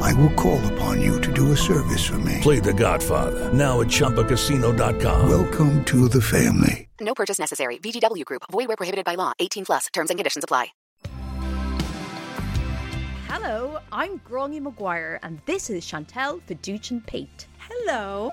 I will call upon you to do a service for me. Play The Godfather now at ChumbaCasino.com. Welcome to the family. No purchase necessary. VGW Group. Void where prohibited by law. 18 plus. Terms and conditions apply. Hello, I'm Gráinne Maguire, and this is Chantal Fiducian Pate. Hello.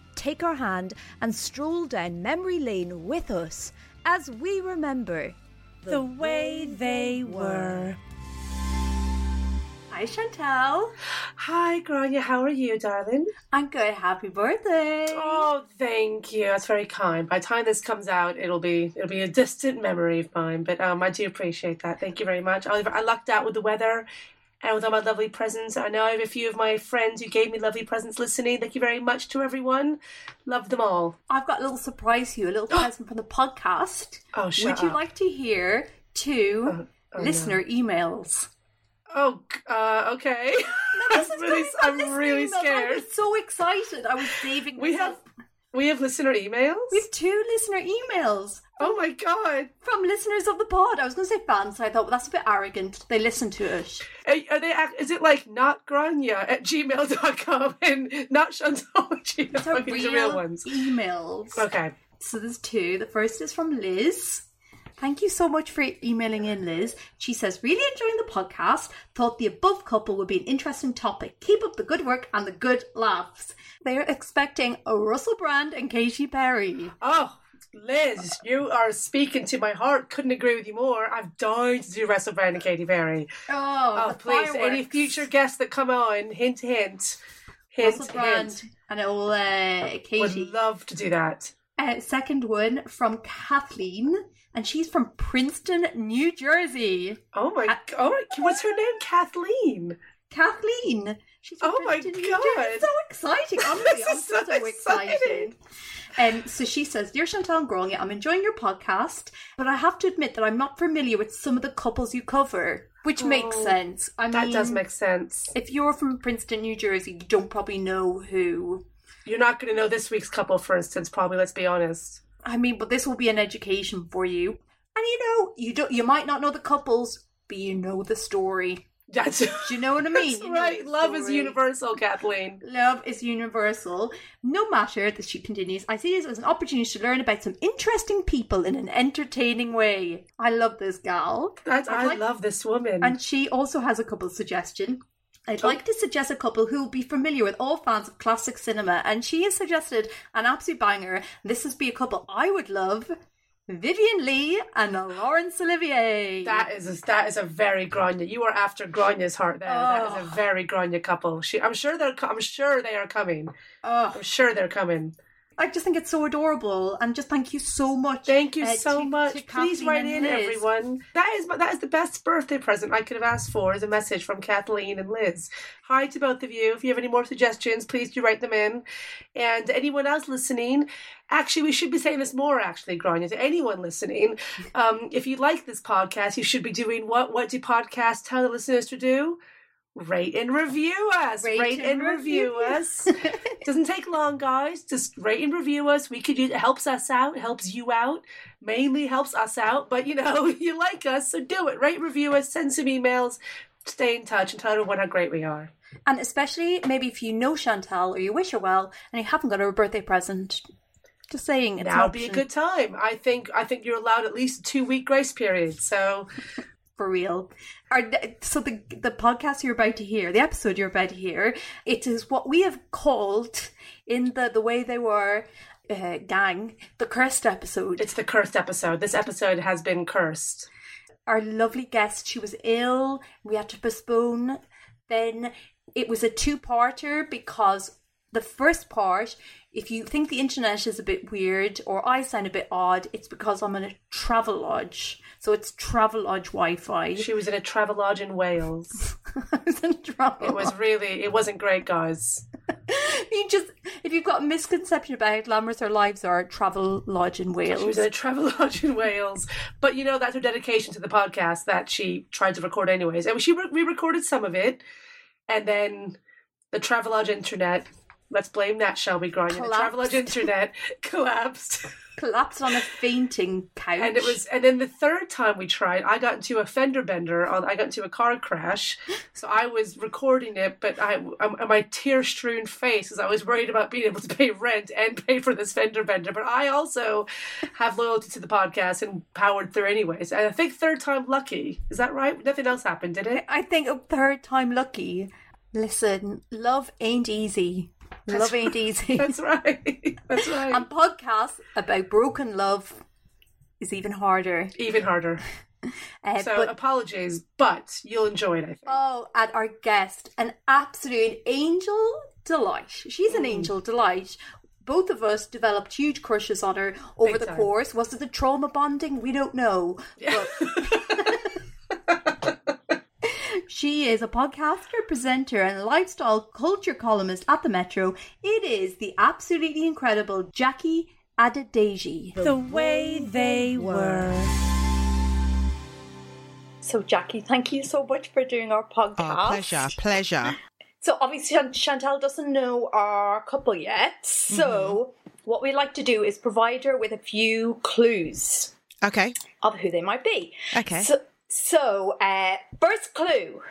take our hand and stroll down memory lane with us as we remember The way they were. Hi, Chantal. Hi, Gráinne. How are you, darling? I'm good. Happy birthday. Oh, thank you. That's very kind. By the time this comes out, it'll be it'll be a distant memory of mine. But um, I do appreciate that. Thank you very much. I lucked out with the weather and with all my lovely presents. I know I have a few of my friends who gave me lovely presents listening. Thank you very much to everyone. Love them all. I've got a little surprise for you, a little present from the podcast. Oh, shut Would you like to hear two oh, listener emails? Oh, uh, okay. This I'm really, I'm really emails. I scared. was so excited. I was saving We have we have listener emails. We have two listener emails Oh my god. from listeners of the pod. I was going to say fans, so I thought, well, that's a bit arrogant. They listen to us. Are, are they? Is it like not grania at gmail.com and not Chantal at? These are Okay, these are real ones. emails. Okay. So there's two. The first is from Liz. Thank you so much for emailing in, Liz. She says, really enjoying the podcast. Thought the above couple would be an interesting topic. Keep up the good work and the good laughs. They are expecting a Russell Brand and Katy Perry. Oh, Liz, you are speaking to my heart. Couldn't agree with you more. I've died to do Russell Brand and Katy Perry. Oh, Oh, please. Any future guests that come on, hint, hint. Hint, Russell Brand hint. and old uh, Katy Would love to do that. Uh, second one from Kathleen, and she's from Princeton, New Jersey. Oh my, oh my, what's her name? Kathleen. Kathleen. She's Oh my God. It's so exciting. Honestly, I'm is so, so excited. exciting. Um, so she says, Dear Chantal and Gráinne, I'm enjoying your podcast, but I have to admit that I'm not familiar with some of the couples you cover, which makes Oh, sense. I mean, That does make sense. If you're from Princeton, New Jersey, you don't probably know who. You're not going to know this week's couple, for instance, probably, let's be honest. I mean, but this will be an education for you. And you know, you don't. You might not know the couples, but you know the story. That's, Do you know what I mean? that's right. Love is universal, Kathleen. Love is universal. No matter that she continues, I see this as an opportunity to learn about some interesting people in an entertaining way. I love this gal. That's, I'd I like- love this woman. And she also has a couple suggestion. I'd oh. like to suggest a couple who will be familiar with all fans of classic cinema, and she has suggested an absolute banger. This would be a couple I would love: Vivien Leigh and Laurence Olivier. That is a, that is a very Gráinne. You are after Gráinne's heart there. That is a oh. very Gráinne couple. She, I'm sure they're. I'm sure they are coming. Oh, I'm sure they're coming. I just think it's so adorable, and just thank you so much. Thank you uh, so to- much. to Please write in, Liz. everyone. That is that is the best birthday present I could have asked for. Is a message from Kathleen and Liz. Hi to both of you. If you have any more suggestions, please do write them in. And anyone else listening, actually, we should be saying this more. Actually, Gráinne, to anyone listening, um, if you like this podcast, you should be doing what? What do podcasts tell the listeners to do? Rate and review us. Rate Rate, and and review review. us. Doesn't take long, guys. Just rate and review us. We could use it helps us out, helps you out, mainly helps us out. But you know, you like us, so do it. Rate, review us, send some emails, stay in touch, and tell everyone how great we are. And especially maybe if you know Chantal or you wish her well and you haven't got her a birthday present, just saying it's now would be a good time. I think. I think you're allowed at least a two week grace period. So for real. Are so the the podcast you're about to hear, the episode you're about to hear, it is what we have called in the the way they were uh, gang, the cursed episode. It's the cursed episode. This episode has been cursed. Our lovely guest, she was ill. We had to postpone. Then it was a two-parter because the first part, if you think the internet is a bit weird or I sound a bit odd, it's because I'm in a travel lodge. So it's travel lodge Wi-Fi. She was in a travelodge in Wales. I was in travel. It was really, it wasn't great, guys. you just if you've got a misconception about how glamorous our lives are, travel lodge in Wales. She was in a travelodge in Wales. But you know, that's her dedication to the podcast that she tried to record anyways. And she re recorded some of it. And then the travelodge internet, let's blame that, shall we, Gráinne? The travelodge internet collapsed. Collapsed on a fainting couch. and it was and then the third time we tried i got into a fender bender on i got into a car crash so i was recording it but i um, my tear strewn face because i was worried about being able to pay rent and pay for this fender bender but i also have loyalty to the podcast and powered through anyways and i think third time lucky is that right nothing else happened did it I think a third time lucky. Listen, love ain't easy. Love ain't easy. that's right that's right and podcasts about broken love is even harder. even harder Uh, so but apologies but you'll enjoy it i think oh, and our guest, an absolute angel delight. She's Mm. an angel delight. Both of us developed huge crushes on her over Big the time. course. Was it the trauma bonding? We don't know. But she is a podcaster, presenter, and lifestyle culture columnist at the Metro. It is the absolutely incredible Jackie Adedeji. The way they were. So, Jackie, thank you so much for doing our podcast. Oh, pleasure, pleasure. So, obviously, Chan- Chantal doesn't know our couple yet. So, mm-hmm. what we'd like to do is provide her with a few clues Okay. of who they might be. Okay. So, so uh, first clue,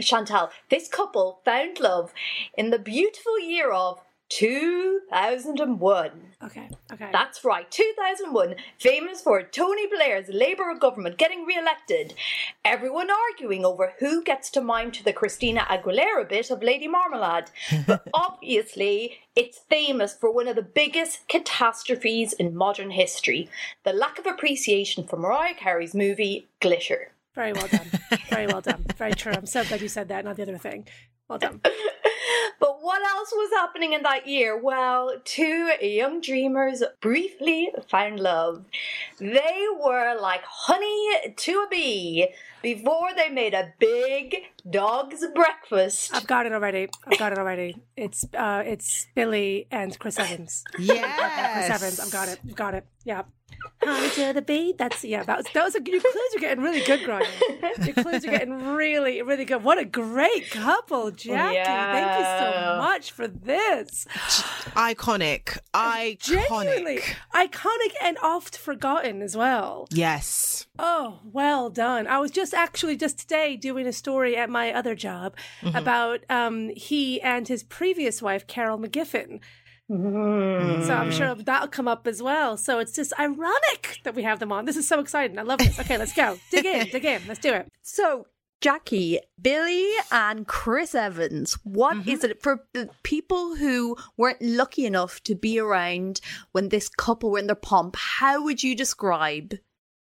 Chantal. This couple found love in the beautiful year of 2001. okay okay That's right, 2001, famous for Tony Blair's Labour government getting re-elected. Everyone arguing over who gets to mime to the Christina Aguilera bit of Lady Marmalade. But obviously, it's famous for one of the biggest catastrophes in modern history: the lack of appreciation for Mariah Carey's movie Glitter. Very well done. Very well done. Very true. I'm so glad you said that not the other thing. Well done But what else was happening in that year? Well, two young dreamers briefly found love. They were like honey to a bee before they made a big dog's breakfast. I've got it already. I've got it already. It's uh, it's Billie and Chris Evans. Yeah, Chris Evans. I've got it. I've got it. Yeah. Honey to the bee. That's yeah. That was that was a, your clues are getting really good, Gráinne. Your clues are getting really really good. What a great couple, Jackie. Thank you so much for this. Iconic. Genuinely Iconic. iconic and oft forgotten as well. Yes. Oh, well done. I was just actually just today doing a story at my other job Mm-hmm. about um, he and his previous wife, Carol McGiffin. Mm. So I'm sure that'll come up as well. So it's just ironic that we have them on. This is so exciting. I love this. Okay, let's go. Dig in, dig in. Let's do it. So, Jackie, Billie, and Chris Evans, What is Mm-hmm. it for people who weren't lucky enough to be around when this couple were in their pomp? How would you describe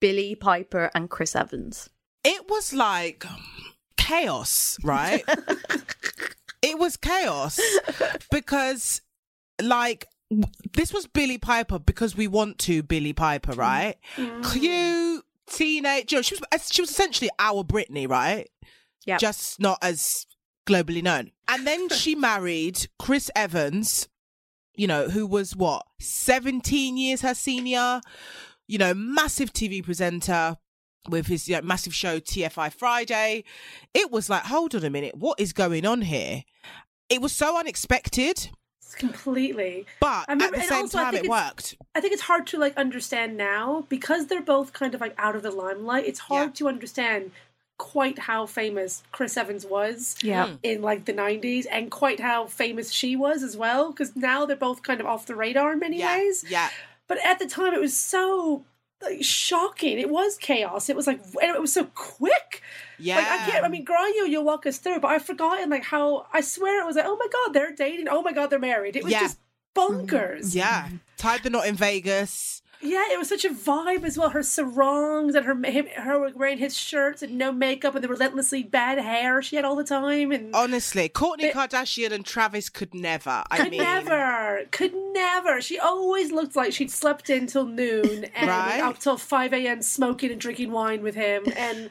Billie Piper and Chris Evans? It was like chaos, right? it was chaos because, like, this was Billie Piper because we want to Billie Piper, right? Cute teenage. You know, she was she was essentially our Britney, right? Yeah. Just not as globally known. And then she married Chris Evans, you know, who was what seventeen years her senior. You know, massive TV presenter with his you know, massive show TFI Friday. It was like, hold on a minute, what is going on here? It was so unexpected, Completely. but I remember- at the same also I time, think it worked. I think it's hard to like understand now because they're both kind of like out of the limelight. It's hard Yeah. to understand quite how famous Chris Evans was Yeah. Hmm. in like the 90s and quite how famous she was as well because now they're both kind of off the radar in many Yeah, ways. yeah. But at the time it was so like, shocking. It was chaos. It was like and it was so quick. Yeah. Like I can't. I mean, Gráinne, you'll walk us through, but I've forgotten like how. I swear it was like, oh my god, they're dating. Oh my god, they're married. It was Yeah. just bonkers. Mm-hmm. Yeah. Tied the knot in Vegas. Yeah, it was such a vibe as well. Her sarongs and her him, her wearing his shirts and no makeup and the relentlessly bad hair she had all the time. And Honestly, Kourtney Kardashian and Travis could never. I could mean, never, could never. She always looked like she'd slept in till noon and Right. up till five a.m. smoking and drinking wine with him, and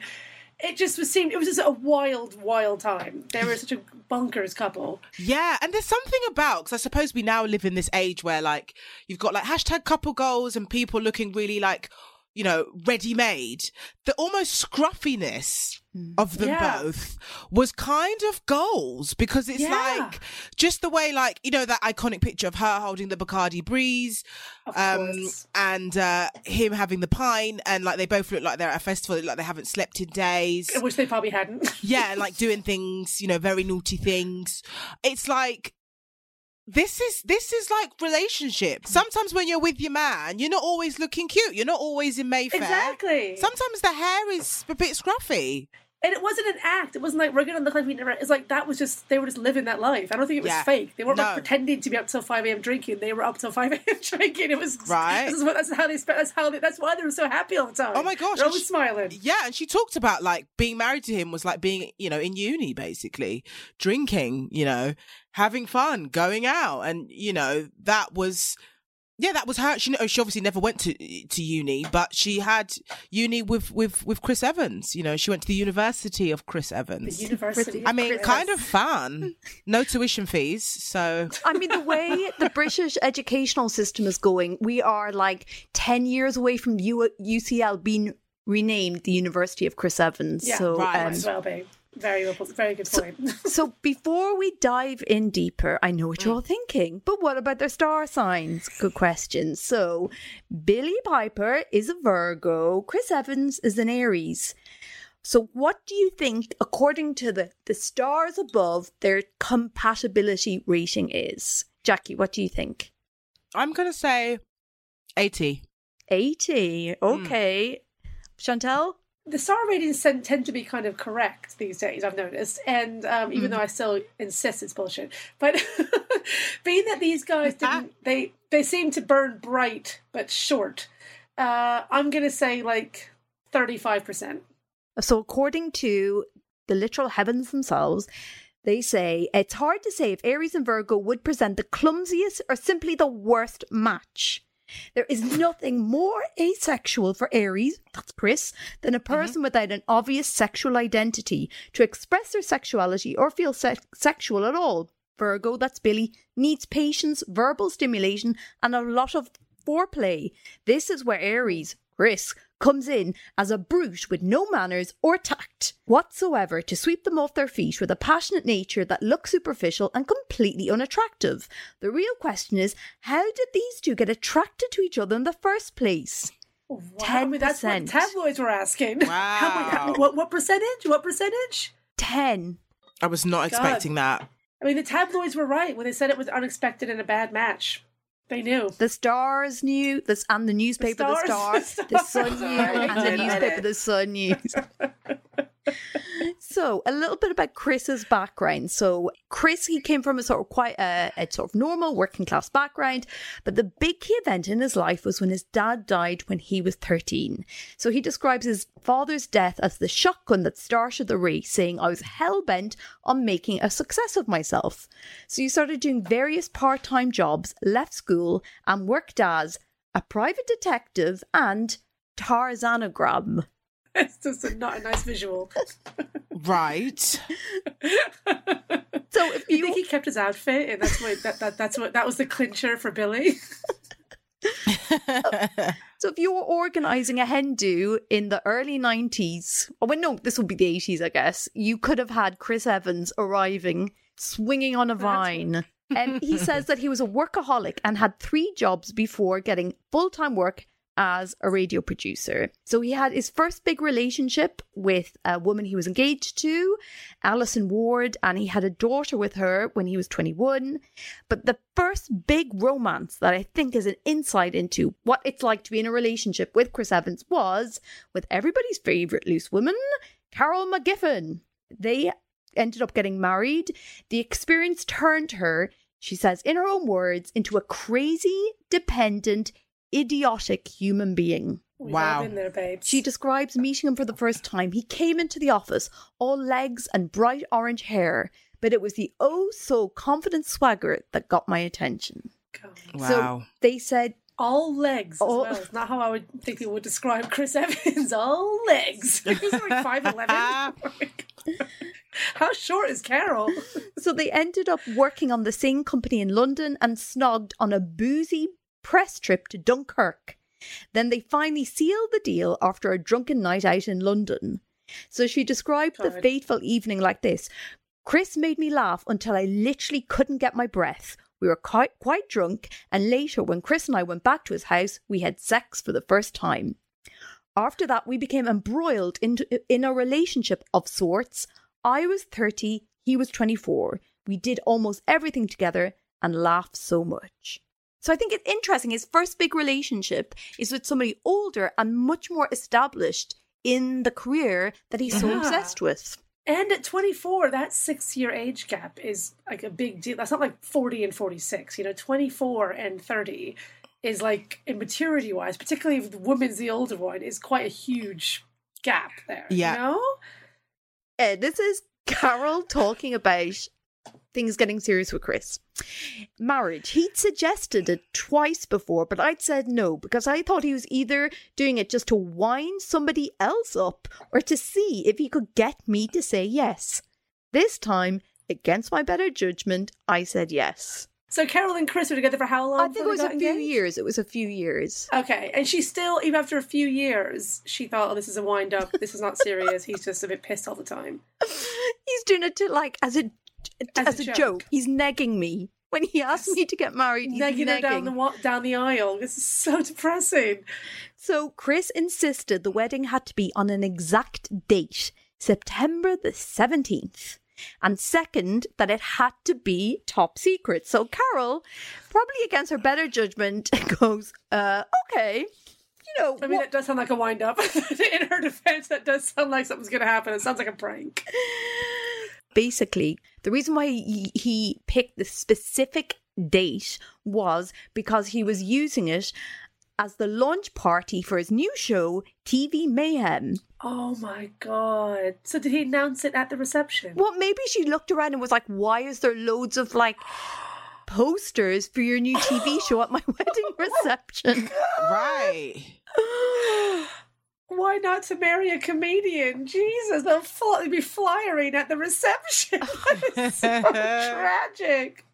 it just was seemed it was just a wild, wild time. They were such a bonkers couple. Yeah, and there's something about because I suppose we now live in this age where like you've got like hashtag couple goals and people looking really like you know ready made. The almost scruffiness of them Yeah. both was kind of goals because it's Yeah. like just the way like you know that iconic picture of her holding the Bacardi Breeze, um, and uh, him having the pine, and like they both look like they're at a festival, like they haven't slept in days. Which they probably hadn't. yeah, and like doing things, you know, very naughty things. It's like this is this is like relationship. Mm. Sometimes when you're with your man, you're not always looking cute. You're not always in Mayfair. Exactly. Sometimes the hair is a bit scruffy. And it wasn't an act. It wasn't like we're gonna look like we never. It's like that was just they were just living that life. I don't think it was Yeah. fake. They weren't like, pretending to be up till five a.m. drinking. They were up till five a.m. drinking. It was Right. This is what, that's how they spent. That's how. They, that's why they were so happy all the time. Oh my gosh, they're always she- smiling. Yeah, and she talked about like being married to him was like being, you know, in uni basically, drinking, you know, having fun, going out, and you know that was. Yeah, that was her. She, know, she obviously never went to to uni, but she had uni with with with Chris Evans. You know, she went to the University of Chris The Evans. university. I mean, Chris kind of fun. No tuition fees, so I mean, the way the British educational system is going, we are like 10 years away from U- UCL being renamed the University of Chris Evans. Yeah, so, right. um, Might as well be. Very, well- very good point. so before we dive in deeper, I know what Mm. you're all thinking, but what about their star signs? Good question. So, Billie Piper is a Virgo, Chris Evans is an Aries. So, what do you think, according to the, the stars above, their compatibility rating is? Jackie, what do you think? I'm gonna say eighty. 80. Hmm. Okay. Chantal? The star ratings tend, to be kind of correct these days. I've noticed, and um, even though I still insist it's bullshit, but being that these guys didn't, they they seem to burn bright but short. Uh, I'm gonna say like thirty five percent. So, according to the literal heavens themselves, they say it's hard to say if Aries and Virgo would present the clumsiest or simply the worst match. There is nothing more asexual for Aries, that's Chris, than a mm-hmm. person without an obvious sexual identity to express their sexuality or feel se- sexual at all. Virgo, that's Billie, needs patience, verbal stimulation, and a lot of foreplay. This is where Aries, Chris, comes in as a brute with no manners or tact whatsoever to sweep them off their feet with a passionate nature that looks superficial and completely unattractive. The real question is how did these two get attracted to each other in the first place? Oh, wow, I mean, that's what tabloids were asking. How how- Wow. what, what percentage? What percentage? 10. I was not expecting that. I mean, the tabloids were right when they said it was unexpected and a bad match. They knew. The stars knew. This and the newspaper the, stars- star, the the sun knew. And the newspaper the sun knew. so a little bit about Chris's background. So Chris, he came from a sort of quite a, a sort of normal working class background, but the big key event in his life was when his dad died when he was 13. So he describes his father's death as the shotgun that started the race, saying, I was hell bent on making a success of myself. So he started doing various part time jobs, left school, and worked as a private detective and Tarzanogram. It's just a, not a nice visual. Right. So if You you think he kept his outfit, and that's what that, that that's what that was the clincher for Billie. so if you were organizing a hen do in the early 90s, oh well no, this would be the 80s I guess, you could have had Chris Evans arriving swinging on a vine. And he says that he was a workaholic and had three jobs before getting full-time work as a radio producer. So he had his first big relationship with a woman he was engaged to, Alison Ward, and he had a daughter with her when he was 21. But the first big romance that I think is an insight into what it's like to be in a relationship with Chris Evans was with everybody's favorite loose woman, Carol McGiffin. They ended up getting married. The experience turned her. she says, in her own words, into a crazy, dependent, idiotic human being. We've Wow. been there, babes. She describes meeting him for the first time. He came into the office, all legs and bright orange hair, but it was the oh so confident swagger that got my attention. God. Wow. So they said, All legs All- as oh. well. It's not how I would think people would describe Chris Evans. All legs. He's like five eleven. how short is Carol? so they ended up working on the same company in London and snogged on a boozy press trip to Dunkirk. Then they finally sealed the deal after a drunken night out in London. So she described the fateful evening like this Chris made me laugh until I literally couldn't get my breath. We were quite, quite drunk, and later, when Chris and I went back to his house, we had sex for the first time. After that, we became embroiled into, in a relationship of sorts. I was 30, he was 24. We did almost everything together and laughed so much. So I think it's interesting. His first big relationship is with somebody older and much more established in the career that he's so Yeah. obsessed with. And at 24, that six year age gap is like a big deal. That's not like 40 and 46. You know, 24 and 30 is like, in maturity wise, particularly if the woman's the older one, is quite a huge gap there. Yeah. You know? Uh, this is Carol talking about things getting serious with Chris. Marriage. He'd suggested it twice before, but I'd said no because I thought he was either doing it just to wind somebody else up or to see if he could get me to say yes. This time, against my better judgment, I said yes. So Carol and Chris were together for how long? I think it was a few engaged? years. It was a few years. Okay, and she still, even after a few years, she thought, "Oh, this is a wind up. This is not serious. He's just a bit pissed all the time." He's doing it to like as a as, As a, joke. joke. He's negging me when he asked me to get married. He's Negging her down the negging. down the aisle. This is so depressing. So Chris insisted the wedding had to be on an exact date, September the 17th. And second, that it had to be top secret. So Carol, probably against her better judgment, goes, uh, okay. You know, I mean, what- that does sound like a wind up. In her defense, that does sound like something's going to happen. It sounds like a prank. basically, the reason why he, he picked the specific date was because he was using it as the launch party for his new show, TV Mayhem. Oh my god! So did he announce it at the reception? Well, maybe she looked around and was like, why is there loads of like posters for your new TV show at my wedding reception? Right. Why not to marry a comedian? Jesus, they'll fl- they'd be flyering at the reception. That is so tragic.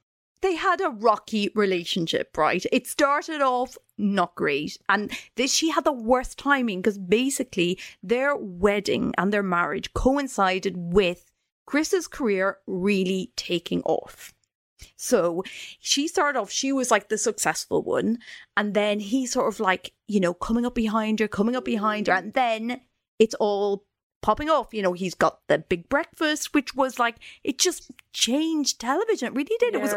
they had a rocky relationship, right? It started off not great. And this she had the worst timing because basically their wedding and their marriage coincided with Chris's career really taking off. So she started off, she was like the successful one. And then he sort of like, you know, coming up behind her, coming up behind her. And then it's all popping off. You know, he's got the big breakfast, which was like, it just changed television. It really did. It was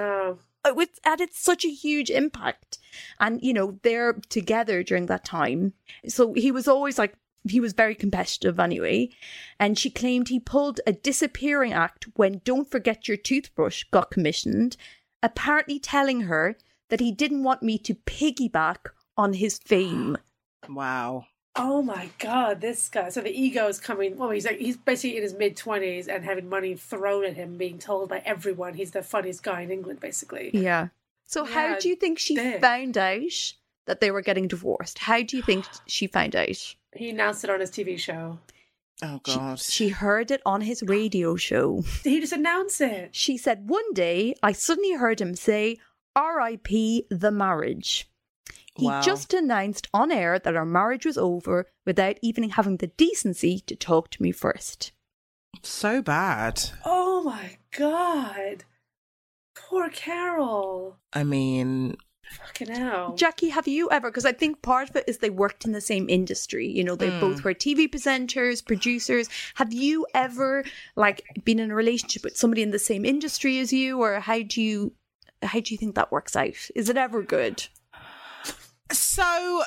it was added such a huge impact. And, you know, they're together during that time. So he was always like, he was very competitive anyway. And she claimed he pulled a disappearing act when Don't Forget Your Toothbrush got commissioned, apparently telling her that he didn't want me to piggyback on his fame. Wow. Oh my god, this guy. So the ego is coming. Well, he's like, he's basically in his mid twenties and having money thrown at him, being told by everyone he's the funniest guy in England, basically. Yeah. So how do you think she dick. found out that they were getting divorced? How do you think she found out? He announced it on his TV show. Oh She- God. she heard it on his radio show. Did he just announce it? She said, One day I suddenly heard him say, RIP the marriage. He Wow. just announced on air that our marriage was over without even having the decency to talk to me first. so bad. Oh my god. Poor Carol. I mean, Fucking hell. Jackie, have you ever? Because I think part of it is they worked in the same industry. You know, they hmm. both were TV presenters, producers. Have you ever like been in a relationship with somebody in the same industry as you, or how do you how do you think that works out? Is it ever good? so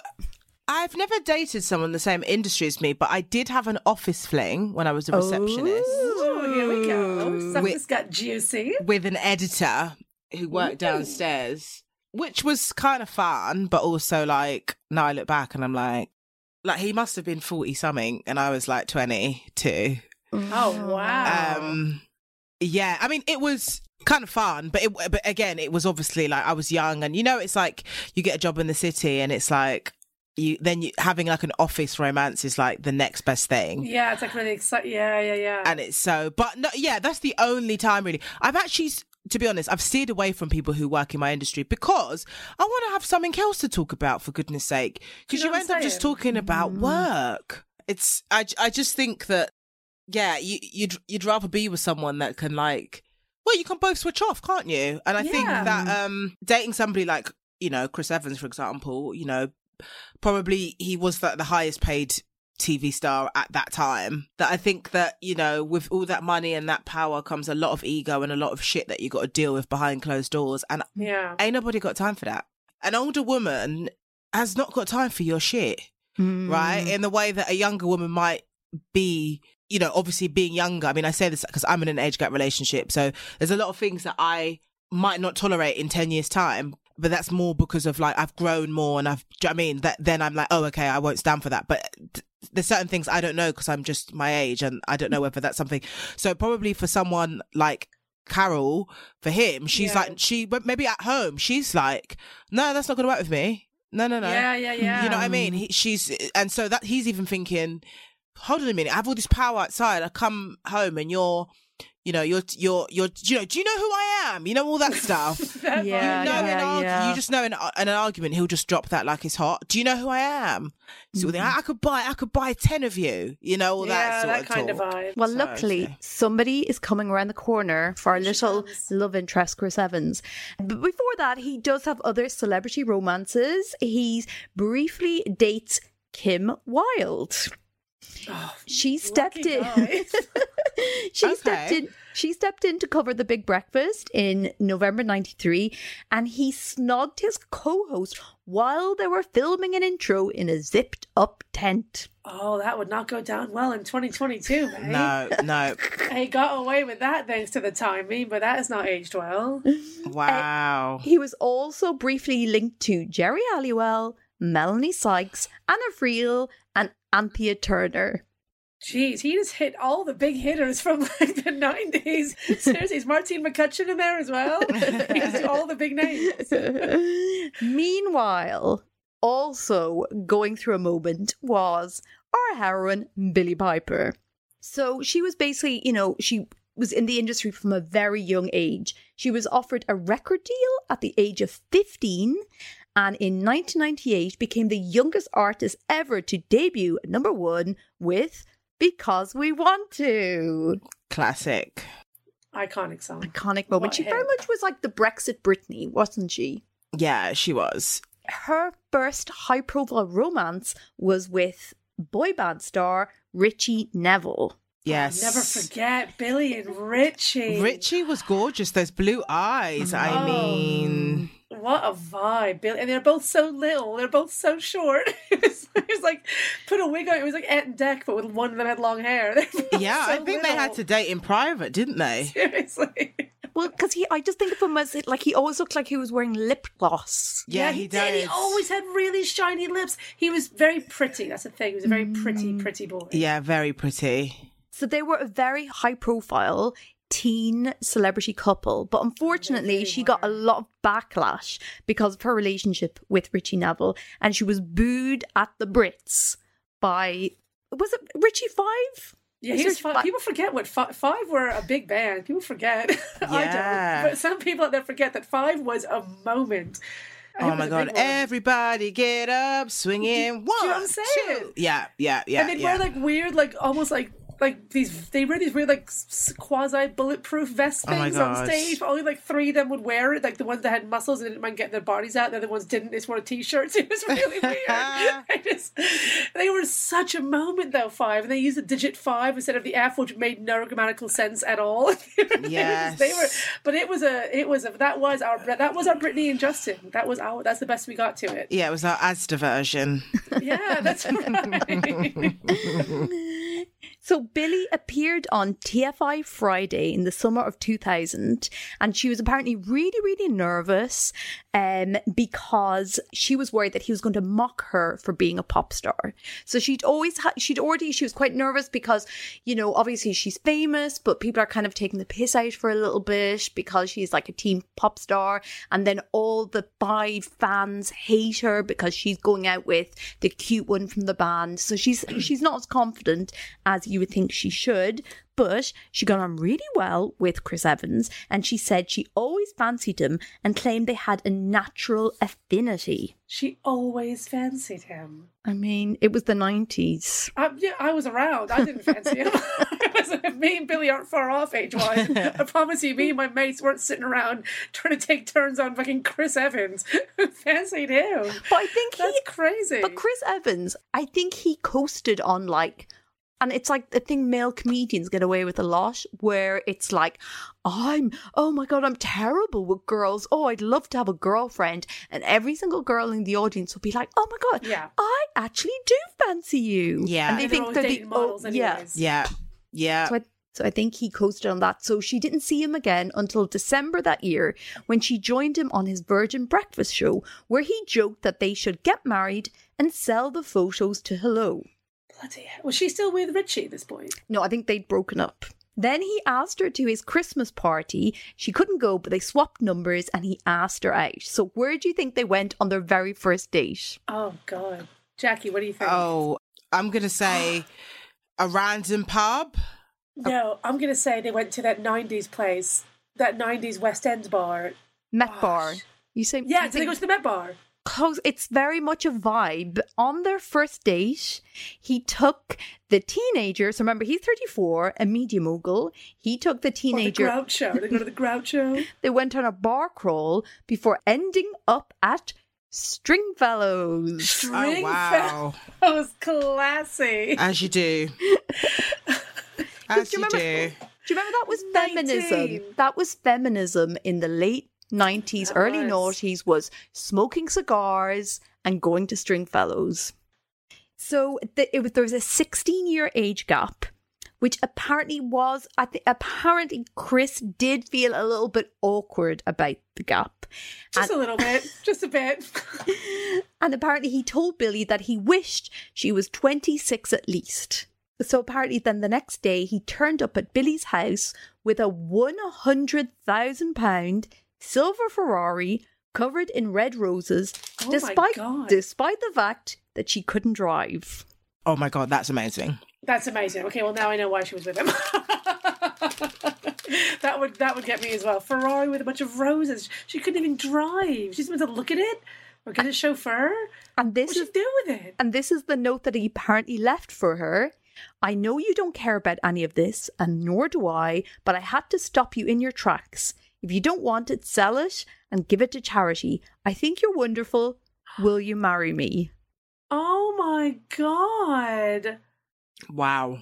I've never dated someone in the same industry as me, but I did have an office fling when I was a receptionist oh, here we go. Wait. Something's got juicy. with an editor who worked downstairs, which was kind of fun, but also like now I look back and I'm like, like he must have been forty something, and I was like twenty two. Oh wow. Um, yeah, I mean it was kind of fun, but it, but again, it was obviously like I was young, and you know, it's like you get a job in the city, and it's like you then you having like an office romance is like the next best thing. yeah, it's like really exciting. Yeah, yeah, yeah. and it's so but no yeah that's the only time really i've actually to be honest i've steered away from people who work in my industry because i want to have something else to talk about for goodness sake. Because You you, know what end I'm up just talking about work. It's I, I just think that yeah you, you'd you'd rather be with someone that can like well you can both switch off can't you? And i think that um dating somebody like you know chris evans for example you know probably he was the, the highest paid TV star at that time. That I think that, you know, with all that money and that power comes a lot of ego and a lot of shit that you got to deal with behind closed doors. And yeah. ain't nobody got time for that. An older woman has not got time for your shit, Mm. right? In the way that a younger woman might be, you know, obviously being younger. I mean, I say this because I'm in an age gap relationship. So there's a lot of things that I might not tolerate in 10 years' time. But that's more because of like I've grown more and I've, you know what I mean? That then I'm like, oh, okay, I won't stand for that. But there's certain things I don't know because I'm just my age and I don't know whether that's something. So probably for someone like Carol, for him, she's Yeah. like, she but maybe at home, she's like, no, that's not going to work with me. No, no, no. Yeah, yeah, yeah. You know what I mean? He, she's, and so that he's even thinking, hold on a minute, I have all this power outside. I come home and you're, you know, you're, you're, you're, you know, do you know who I am? You know, all that stuff. That Yeah, you know, yeah, an argu- yeah. you just know in, in an argument he'll just drop that like it's hot. Do you know who I am? So Mm-hmm. I, I could buy, I could buy ten of you. You know, all yeah, that sort that of kind of talk. vibe. Well, So, luckily, yeah. somebody is coming around the corner for our little love interest, Chris Evans. But before that, he does have other celebrity romances. He briefly dates Kim Wilde. Oh, She stepped in. guy. she stepped in. She stepped in to cover the Big Breakfast in November '93, and he snogged his co-host while they were filming an intro in a zipped-up tent. oh, that would not go down well in 2022, mate. No, no. He got away with that thanks to the timing, but that has not aged well. Wow. He was also briefly linked to Geri Halliwell, Melanie Sykes, Anna Friel, and Anthea Turner. Jeez, he just hit all the big hitters from like the 90s. Seriously, is Martine McCutcheon in there as well? he just did all the big names. Meanwhile, also going through a moment was our heroine, Billie Piper. So she was basically, you know, she was in the industry from a very young age. She was offered a record deal at the age of 15 and in 1998 became the youngest artist ever to debut at number one with Because We Want to. Classic. Iconic song. Iconic moment. What she very much was like the Brexit Britney, wasn't she? Yeah, she was. her first high profile romance was with boy band star Ritchie Neville. Yes. Never forget Billie and Ritchie. Ritchie was gorgeous. Those blue eyes. I Oh. mean, What a vibe. Billie and they're both so little. They're both so short. it, was, it was like put a wig on. It was like Ant and Dec, but with one of them had long hair. They were both yeah, so I think they had to date in private, didn't they? Seriously. Well, because he, I just think of him as like he always looked like he was wearing lip gloss. Yeah, he, did. He always had really shiny lips. He was very pretty. That's the thing. He was a very pretty, mm. pretty boy. Yeah, very pretty. So they were a very high profile teen celebrity couple, but unfortunately, really she got a lot of backlash because of her relationship with Ritchie Neville, and she was booed at the Brits by was it Ritchie Five? Yeah, he was five. fi- People forget what five, five were a big band. People forget. I Yeah. don't. But some people out there forget that Five was a moment. Oh my god! Everybody get up, swinging. One, you know what I'm saying? two. Yeah, yeah, yeah. and they'd yeah. wear like weird, like almost like like these. They wear these weird like quasi bulletproof vest Oh things on stage. Only like three of them would wear it. Like the ones that had muscles and didn't mind getting their bodies out. The other ones didn't. They just wore t-shirts. It was really weird. I just, they were such a moment though. Five, and they used the digit five instead of the F, which made no grammatical sense at all. Yes. they were. But it was a. It was a. That was our. That was our Britney and Justin. That was our. That's the best we got to it. yeah, it was our Asda version. Yeah, that's right. So Billie appeared on TFI Friday in the summer of 2000 and she was apparently really really nervous um because she was worried that he was going to mock her for being a pop star. So she'd always she'd already she was quite nervous because you know obviously she's famous but people are kind of taking the piss out for a little bit because she's like a teen pop star and then all the five fans hate her because she's going out with the cute one from the band. So she's she's not as confident as would think she should. But she got on really well with Chris Evans, and she said she always fancied him and claimed they had a natural affinity. She always fancied him. I mean, it was the 90s. I, um, yeah, I was around. I didn't fancy him. It me and Billie aren't far off age wise. I promise you, me and my mates weren't sitting around trying to take turns on fucking Chris Evans. Who fancied him? But I think That's he. crazy. But Chris Evans, I think he coasted on like. And it's like the thing male comedians get away with a lot, where it's like, I'm, oh my God, I'm terrible with girls. Oh, I'd love to have a girlfriend. And every single girl in the audience will be like, oh my God, Yeah. I actually do fancy you. Yeah. And they And think always they're the, dating oh, models oh, yeah. Yeah. Yeah. So I, so I think he coasted on that. So she didn't see him again until December that year when she joined him on his Virgin Breakfast show, where he joked that they should get married and sell the photos to Hello. Bloody hell. Was she still with Ritchie at this point? No, I think they'd broken up. Then he asked her to his Christmas party. She couldn't go, but they swapped numbers and he asked her out. So where do you think they went on their very first date? Oh, God. Jackie, what do you think? Oh, I'm gonna say a random pub. No, I'm going to say they went to that 90s place, that 90s West End bar. Met Gosh. bar. You say Yeah, you did they think- go to the Met Bar? Close it's very much a vibe on their first date he took the teenager so remember he's 34 a media mogul he took the Or the teenager Groucho. They go to the Groucho. they went on a bar crawl before ending up at stringfellows String oh wow. That was classy. As you do. As Do you you do. remember- do you remember that was 19. feminism that was feminism in the late 90s That early was. noughties was smoking cigars and going to stringfellows so the, it was there was a 16 year age gap which apparently was i think apparently chris did feel a little bit awkward about the gap Just a little bit. Just a bit. and apparently he told Billie that he wished she was 26 at least. So apparently then the next day he turned up at Billie's house with a 100,000 pound silver Ferrari covered in red roses Oh despite despite the fact that she couldn't drive. Oh my god, that's amazing. That's amazing. Okay, well now I know why she was with him. that would that would get me as well. Ferrari with a bunch of roses. She couldn't even drive. She's meant to look at it or get a chauffeur. And this What'd she do with it? And this is the note that he apparently left for her. I know you don't care about any of this, and nor do I, but I had to stop you in your tracks. If you don't want it, sell it and give it to charity. I think you're wonderful. Will you marry me? Oh my god. Wow.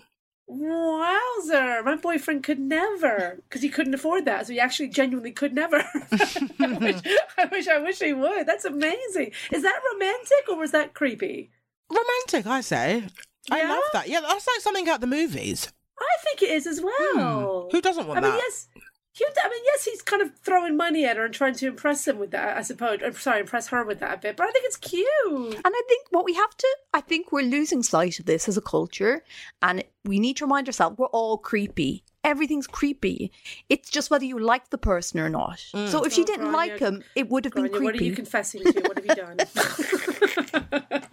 Wowzer. My boyfriend could never because he couldn't afford that. So he actually genuinely could never. I, wish, I wish I wish he would. That's amazing. Is that romantic or was that creepy? Romantic, I say. I love that. Yeah, that's like something out the movies. I think it is as hmm. well. Who doesn't want I mean, that? yes. He, I mean, yes, he's kind of throwing money at her and trying to impress him with that, I suppose. I'm sorry, impress her with that a bit. But I think it's cute. And I think what we have to, I think we're losing sight of this as a culture. And we need to remind ourselves we're all creepy. Everything's creepy. It's just whether you like the person or not. Mm, so if she Oh, didn't Gráinne. like him, it would have been creepy. what are you confessing to? What have you done?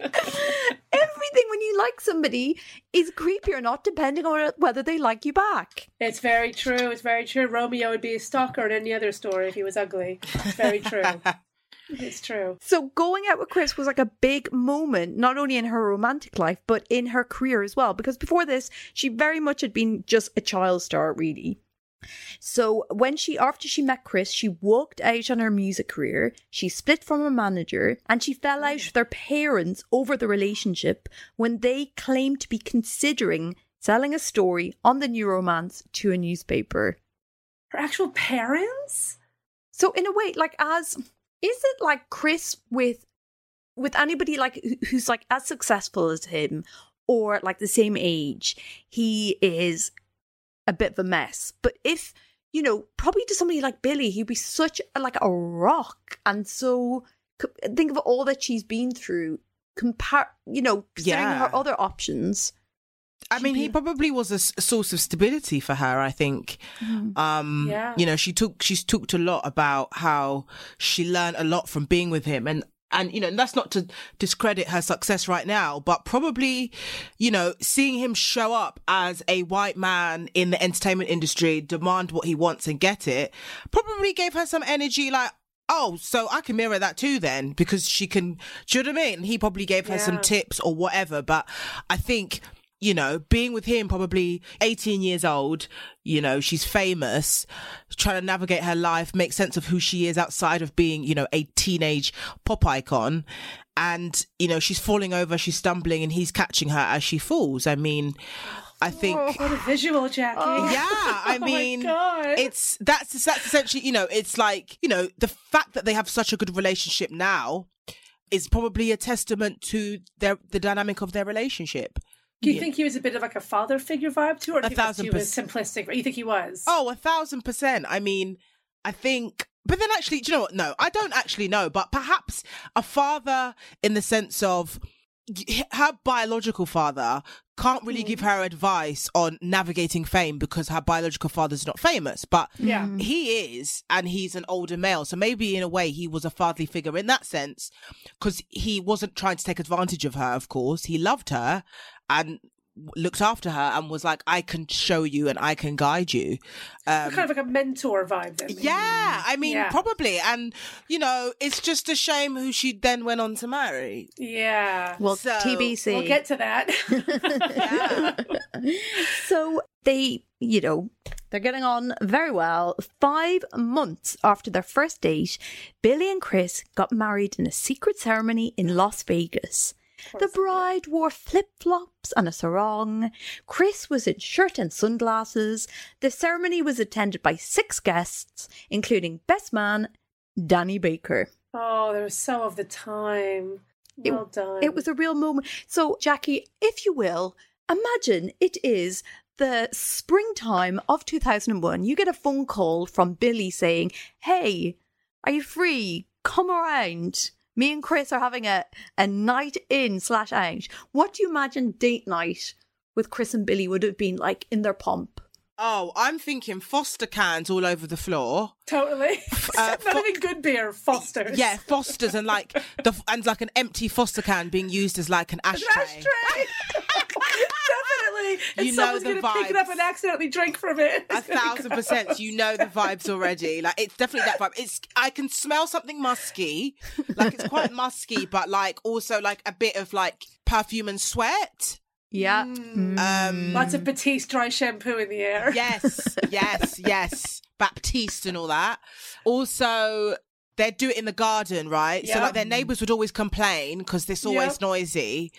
Everything when you like somebody is creepy or not, depending on whether they like you back. it's very true. It's very true. Romeo would be a stalker in any other story if he was ugly. It's very true. it's true. So going out with Chris was like a big moment, not only in her romantic life, but in her career as well. Because before this, she very much had been just a child star, really. So when she after she met Chris, she walked out on her music career. She split from her manager and she fell out with her parents over the relationship when they claimed to be considering selling a story on the new romance to a newspaper. Her actual parents? So in a way, like as is it like Chris with with anybody like who's like as successful as him or like the same age, he is a bit of a mess. But if you know, probably to somebody like Billie, he'd be such a, like a rock, and so think of all that she's been through. Compare, you know, considering Yeah. her other options. I mean, he probably was a, s- a source of stability for her. I think. Um, Yeah. You know, she took she's talked a lot about how she learned a lot from being with him, and and you know, and that's not to discredit her success right now, but probably, you know, seeing him show up as a white man in the entertainment industry, demand what he wants and get it, probably gave her some energy. Like. Oh, so I can mirror that too then because she can. Do you know what I mean? He probably gave her some tips or whatever, but I think you know, being with him probably 18 years old, you know, she's famous, trying to navigate her life, make sense of who she is outside of being, you know, a teenage pop icon. And, you know, she's falling over, she's stumbling, and he's catching her as she falls. I mean, I think. Oh, what a visual, Jackie. Oh. Yeah, I Oh mean, God. it's that's that's essentially, you know, it's like you know the fact that they have such a good relationship now is probably a testament to their the dynamic of their relationship. Do you Yeah. think he was a bit of like a father figure vibe to, her, or do A you think that's thousand too was simplistic? You think he was? Oh, a thousand percent. I mean, I think, but then actually, do you know what? No, I don't actually know, but perhaps a father in the sense of her biological father can't really give mm-hmm. her advice on navigating fame because her biological father's not famous, but Yeah. Mm. he is, and he's an older male. So maybe in a way he was a fatherly figure in that sense because he wasn't trying to take advantage of her, of course. He loved her and looked after her and was like, I can show you and I can guide you. Um, kind of like a mentor vibe then. yeah, I mean, Yeah. probably. And, you know, it's just a shame who she then went on to marry. Yeah. Well, So, TBC. We'll get to that. So they, you know, they're getting on very well. Five months after their first date, Billie and Chris got married in a secret ceremony in Las Vegas. The bride wore flip flops and a sarong. Chris was in shirt and sunglasses. The ceremony was attended by six guests, including best man Danny Baker. oh, they were so of the time. It- Well done. It was a real moment. So, Jackie, if you will, imagine it is the springtime of 2001. You get a phone call from Billie saying, Hey, are you free? Come around. Me and Chris are having a, a night in slash out. What do you imagine date night with Chris and Billie would have been like in their pomp? Oh, I'm thinking Foster cans all over the floor. totally. uh, Not even good beer, Foster's. Yeah, Foster's and like the and like an empty Foster can being used as like an An ashtray. ashtray. Definitely. And You know someone's the gonna pick it up vibes. and accidentally drink from it. A It's gonna thousand percent. You know the vibes already. Like it's definitely that vibe. It's I can smell something musky. Like it's quite musky, but like also like a bit of like perfume and sweat. Yeah. Um Lots of Batiste dry shampoo in the air. Yes, yes, yes. Baptiste and all that. Also, they'd do it in the garden, right? So like their neighbors would always complain because it's always Yep. noisy.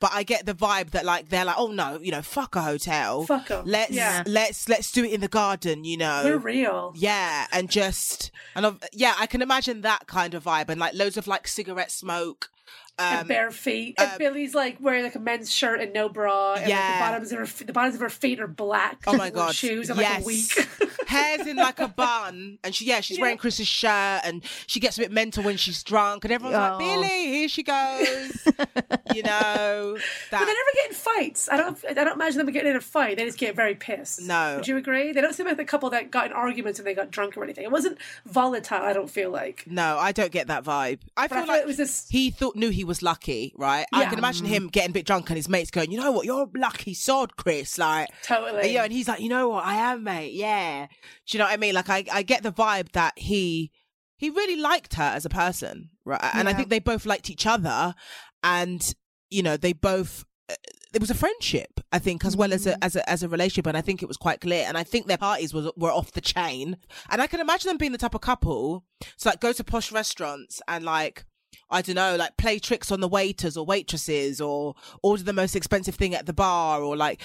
But I get the vibe that like they're like, oh no, you know, fuck a hotel. Fuck 'em. Let's Yeah. let's let's do it in the garden, you know. We're real. Yeah, and just and of yeah, I can imagine that kind of vibe and like loads of like cigarette smoke. And Um, bare feet. And uh, Billie's like wearing like a men's shirt and no bra. And like, Yeah. the bottoms of her the bottoms of her feet are black. Oh my god! Shoes and like a week. hair's in like a bun, and she yeah she's wearing Chris's shirt, and she gets a bit mental when she's drunk, and everyone's Oh. like, Billie, here she goes. you know But they never get in fights. I don't. I don't imagine them getting in a fight. They just get very pissed. No. Would you agree? They don't seem like the couple that got in arguments and they got drunk or anything. It wasn't volatile. I don't feel like. No, I don't get that vibe. I But feel I feel like it was this. he thought knew he was lucky, right? I can imagine him getting a bit drunk and his mates going, "You know what? You're a lucky sod, Chris." Like, Totally. You know, and he's like, you know what, I am, mate. Yeah. Do you know what I mean? Like, I, I get the vibe that he he really liked her as a person, right? And I think they both liked each other, and you know, they both. uh, It was a friendship, I think, as well as a as a as a relationship, and I think it was quite clear. And I think their parties was were off the chain, and I can imagine them being the type of couple to like go to posh restaurants and like I don't know, like play tricks on the waiters or waitresses, or order the most expensive thing at the bar, or like,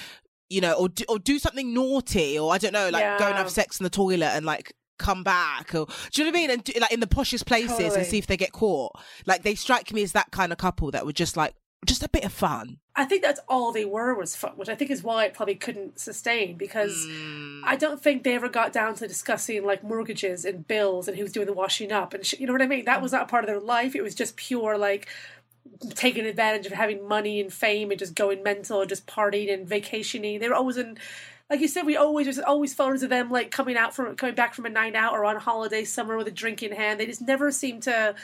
you know, or do, or do something naughty, or I don't know, like go and have sex in the toilet and like come back, or do you know what I mean? And do, like in the poshest places Totally. and see if they get caught. Like they strike me as that kind of couple that would just like just a bit of fun. I think that's all they were was fun, which I think is why it probably couldn't sustain because Mm. I don't think they ever got down to discussing like mortgages and bills and who's doing the washing up and sh- you know what I mean. That was not a part of their life. It was just pure like taking advantage of having money and fame and just going mental and just partying and vacationing. They were always in. Like you said, we always there's always photos of them like coming out from coming back from a night out or on holiday somewhere with a drink in hand. They just never seemed to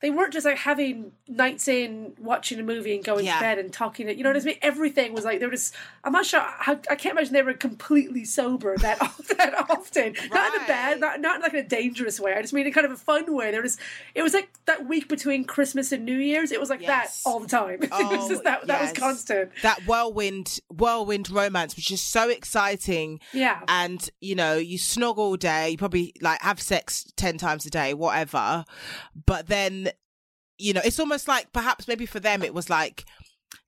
they weren't just like having nights in watching a movie and going Yeah. to bed and talking to you know what I mean everything was like they were just I'm not sure how I can't imagine they were completely sober that that often not in a bad Right. not, not like in a dangerous way I just mean in kind of a fun way there was it was like that week between Christmas and New Year's it was like Yes. that all the time it was Oh, just that that was constant That whirlwind, whirlwind romance was just so exciting. yeah And you know, you snog all day, you probably like have sex ten times a day, whatever. But then, you know, it's almost like perhaps maybe for them it was like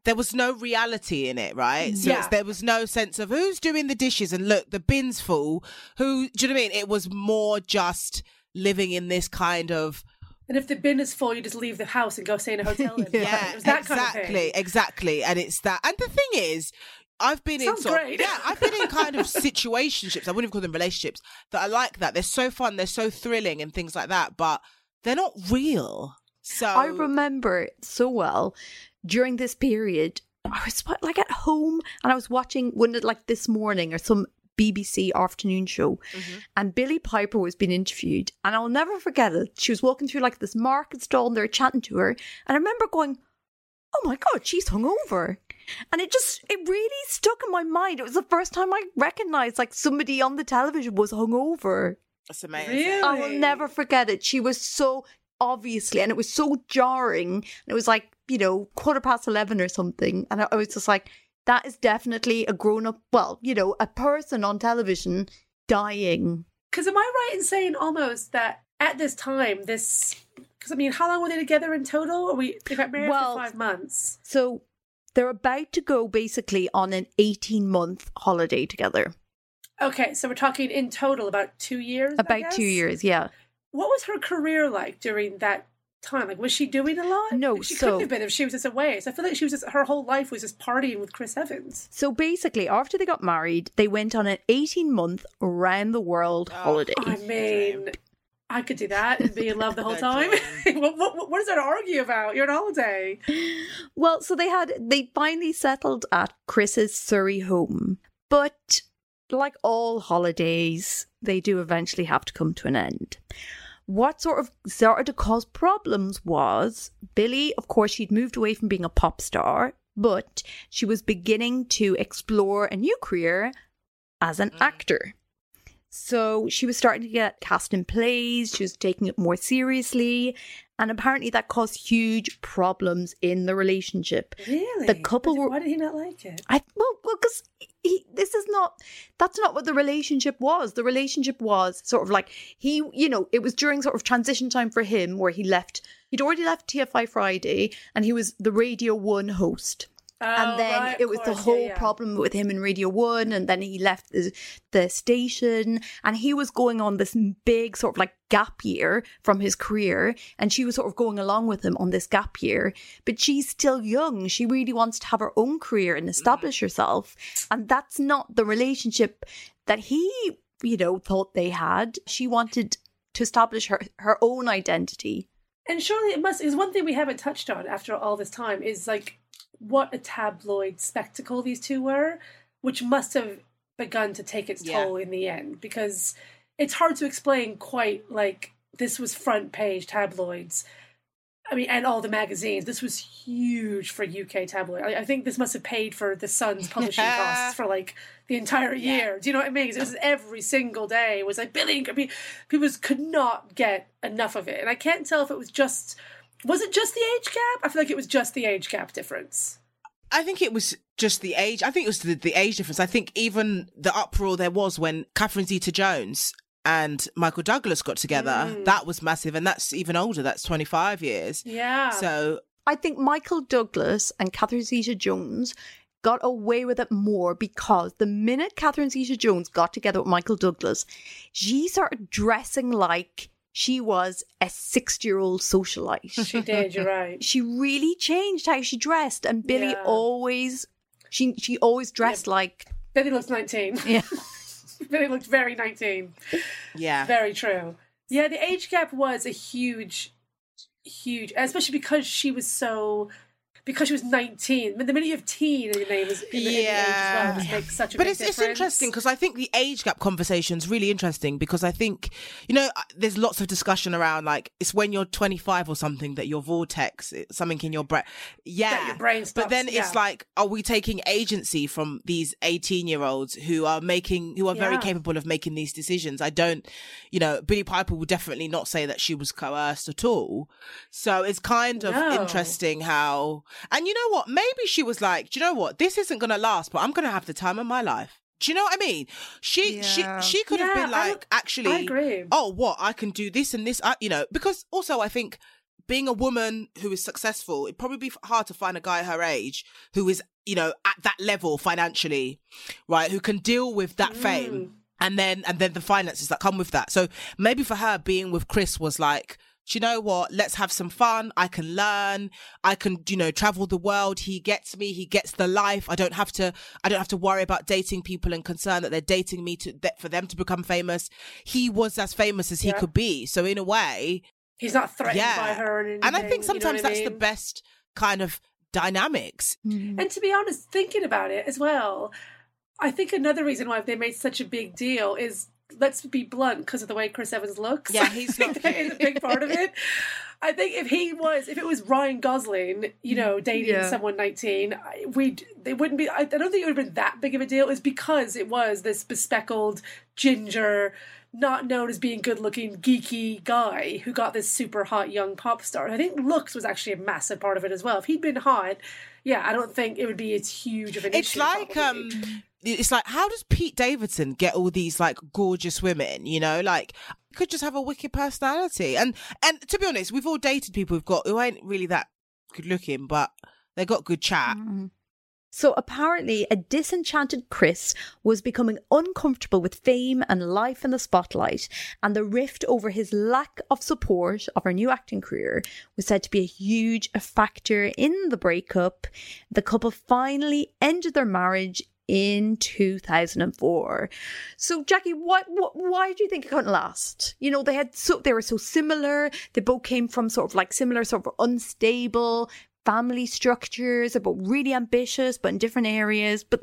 there was no reality in it, right? So Yeah. it's, there was no sense of who's doing the dishes and look, the bin's full. Who do you know what I mean? It was more just living in this kind of and if the bin is full you just leave the house and go stay in a hotel and yeah, it was that exactly, kind of thing exactly. And it's that. And the thing is, I've been Sounds in sort of- great. yeah, I've been in kind of situationships. I wouldn't even call them relationships that I like that. They're so fun, they're so thrilling, and things like that. But they're not real. So I remember it so well during this period. I was like at home and I was watching one like this morning or some BBC afternoon show, mm-hmm. and Billie Piper was being interviewed, and I'll never forget it. She was walking through like this market stall, and they're chatting to her, and I remember going, "Oh my god, she's hungover." And it just, it really stuck in my mind. It was the first time I recognized like somebody on the television was hungover. That's amazing. Really? I will never forget it. She was so obviously, and it was so jarring. And it was like, you know, quarter past 11 or something. And I, was just like, that is definitely a grown up, well, you know, a person on television dying. Because am I right in saying almost that at this time, this. Because I mean, how long were they together in total? Are we they got married Well- for five months? So they're about to go basically on an 18 month holiday together. Okay, so we're talking in total about two years. About two years, yeah. What was her career like during that time? Like, was she doing a lot? No, she so- couldn't have been if she was just away. So I feel like she was just her whole life was just partying with Chris Evans. So basically, after they got married, they went on an 18 month round the world holiday. I mean, I could do that and be in love the whole time. what, what, what is there to argue about? You're on holiday. Well, so they had they finally settled at Chris's Surrey home. But like all holidays, they do eventually have to come to an end. What sort of started to cause problems was Billie, of course, she'd moved away from being a pop star, but she was beginning to explore a new career as an mm. actor. So she was starting to get cast in plays, she was taking it more seriously, and apparently that caused huge problems in the relationship. Really? The couple Why were- Why did he not like it? I well, because this is not that's not what the relationship was. The relationship was sort of like he, you know, it was during sort of transition time for him where he left. He'd already left TFI Friday, and he was the Radio One host. Oh, and then right, it was the course, yeah, whole yeah. problem with him in Radio One, and then he left the, the station, and he was going on this big sort of like gap year from his career, and she was sort of going along with him on this gap year. But she's still young; she really wants to have her own career and mm-hmm. establish herself, and that's not the relationship that he, you know, thought they had. She wanted to establish her her own identity. And surely it must is one thing we haven't touched on after all this time is like what a tabloid spectacle these two were, which must have begun to take its Yeah. toll in the end because it's hard to explain quite like this was front page tabloids. I mean, and all the magazines. This was huge for UK tabloid. I, I think this must have paid for the Sun's publishing costs for like the entire year. Do you know what I mean? It was every single day. It was like billion. I mean, people just could not get enough of it, and I can't tell if it was just was it just the age gap. I feel like it was just the age gap difference. I think it was just the age. I think it was the, the age difference. I think even the uproar there was when Catherine Zeta Jones and Michael Douglas got together. Hmm. That was massive, and that's even older. That's twenty five years. Yeah. So I think Michael Douglas and Catherine Zeta Jones got away with it more because the minute Catherine Zeta Jones got together with Michael Douglas, she started dressing like she was a 60 year old socialite. She did. You're right. she really changed how she dressed, and Billie Yeah. always. She she always dressed like Billie looks 19. yeah Billie looked very 19. Yeah. Very true. Yeah, the age gap was a huge, huge, especially because she was so, because she was 19. But the minute you have teen in your name is in the, in the age as well, Yeah. makes such a but it's, it's interesting because I think the age gap conversation is really interesting because I think, you know, uh, there's lots of discussion around like it's when you're 25 or something that your vortex, something in your brain, yeah, your brain stops, but then it's yeah. like, are we taking agency from these 18 year olds who are making, who are very capable of making these decisions? I don't, you know, Billie Piper would definitely not say that she was coerced at all. So it's kind of No. interesting how, and you know what? Maybe she was like, do you know what? This isn't going to last, but I'm going to have the time of my life. Do you know what I mean? She Yeah. she she could have Yeah, been like, don't- actually, I agree. oh, what I can do this and this, I, you know, because also I think being a woman who is successful, it'd probably be hard to find a guy her age who is, you know, at that level financially, right? Who can deal with that Mm. fame and then and then the finances that come with that. So maybe for her, being with Chris was like. Do you know what? Let's have some fun. I can learn. I can, you know, travel the world. He gets me. He gets the life. I don't have to. I don't have to worry about dating people and concern that they're dating me to that for them to become famous. He was as famous as he Yeah. could be. So in a way, He's not threatened yeah. by her. And, and I anything, think you know sometimes I that's the best kind of dynamics. Hmm. And to be honest, thinking about it as well, I think another reason why they made such a big deal is let's be blunt because of the way Chris Evans looks. Yeah, he's not that is a big part of it. I think if he was, if it was Ryan Gosling, you know, dating Yeah. someone nineteen, we they wouldn't be. I, I don't think it would have been that big of a deal. It's because it was this bespeckled ginger, not known as being good-looking, geeky guy who got this super hot young pop star. And I think looks was actually a massive part of it as well. If he'd been hot, yeah, I don't think it would be as huge of an It's issue. like um it's like how does Pete Davidson get all these like gorgeous women, you know? Like he could just have a wicked personality. And and to be honest, we've all dated people who've got who ain't really that good looking, but they got good chat. So apparently, a disenchanted Chris was becoming uncomfortable with fame and life in the spotlight, and the rift over his lack of support of her new acting career was said to be a huge factor in the breakup. The couple finally ended their marriage in 2004. So Jackie, what, why do you think it couldn't last? You know, they had so they were so similar. They both came from sort of like similar sort of unstable family structures, they're really ambitious but in different areas. But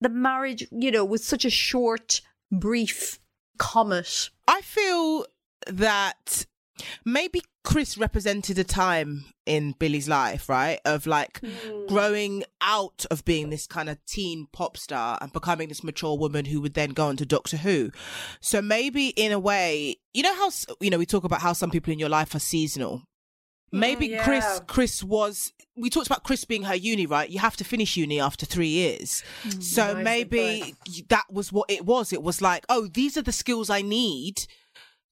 the marriage, you know, was such a short, brief comet. I feel that maybe Chris represented a time in Billie's life, right? Of like hmm. growing out of being this kind of teen pop star and becoming this mature woman who would then go on to Doctor Who. So maybe in a way, you know how, you know, we talk about how some people in your life are seasonal. Maybe Mm, Chris. Chris was, we talked about Chris being her uni, right? You have to finish uni after three years. so Nicely maybe that was what it was. It was like, oh, these are the skills I need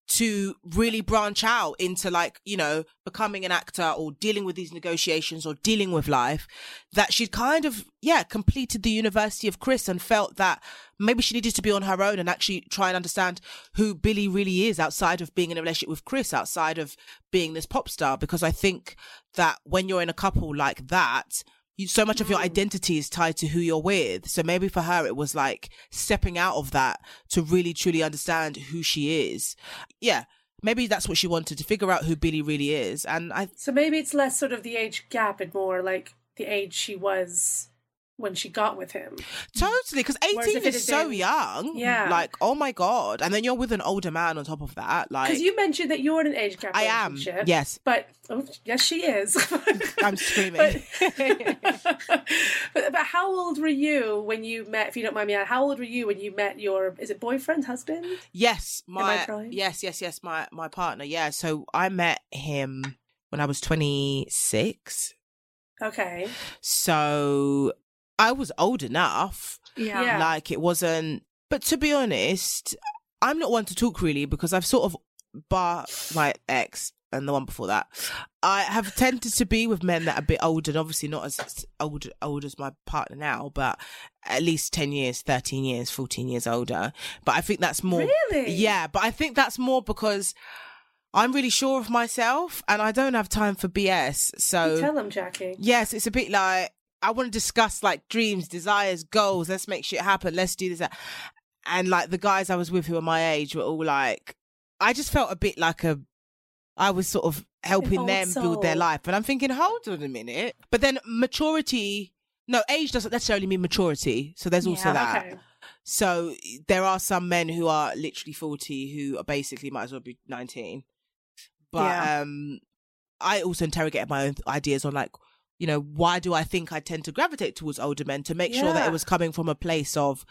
to really branch out into like you know becoming an actor or dealing with these negotiations or dealing with life that she'd kind of yeah completed the university of chris and felt that maybe she needed to be on her own and actually try and understand who billie really is outside of being in a relationship with chris outside of being this pop star. Because i think that when you're in a couple like that you, so much of your mm. identity is tied to who you're with. So maybe for her, it was like stepping out of that to really truly understand who she is. Yeah. Maybe that's what she wanted to figure out who Billie really is. And I, So maybe it's less sort of the age gap and more like the age she was when she got with him. totally, because 18 if it is so been- young. Yeah. Like, oh my God. And then you're with an older man on top of that. Like, Because you mentioned that you're in an age gap I am, yes. But, oh, yes, she is. I'm screaming. but, but, but how old were you when you met, if you don't mind me asking, how old were you when you met your, is it boyfriend, husband? Yes, my yes, yes, yes, my my partner. Yeah, so I met him when I was 26. Okay. So I was old enough. Yeah. Like it wasn't but to be honest, I'm not one to talk really because I've sort of bar my ex and the one before that. I have tended to be with men that are a bit older and obviously not as old old as my partner now, but at least 10 years, 13 years, 14 years older. But I think that's more Really? Yeah, but I think that's more because I'm really sure of myself and I don't have time for BS. So Tell them, Jackie. yes, it's a bit like I want to discuss like dreams, desires, goals. Let's make shit happen. Let's do this. that. And like the guys I was with who are my age were all like, I just felt a bit like a, I was sort of helping them build their life. And I'm thinking, hold on a minute. But then maturity, no, age doesn't necessarily mean maturity. So there's also Yeah, that. Okay. So there are some men who are literally 40 who are basically might as well be 19. But Yeah. um I also interrogated my own ideas on like, you know, why do I think I tend to gravitate towards older men to make sure that it was coming from a place of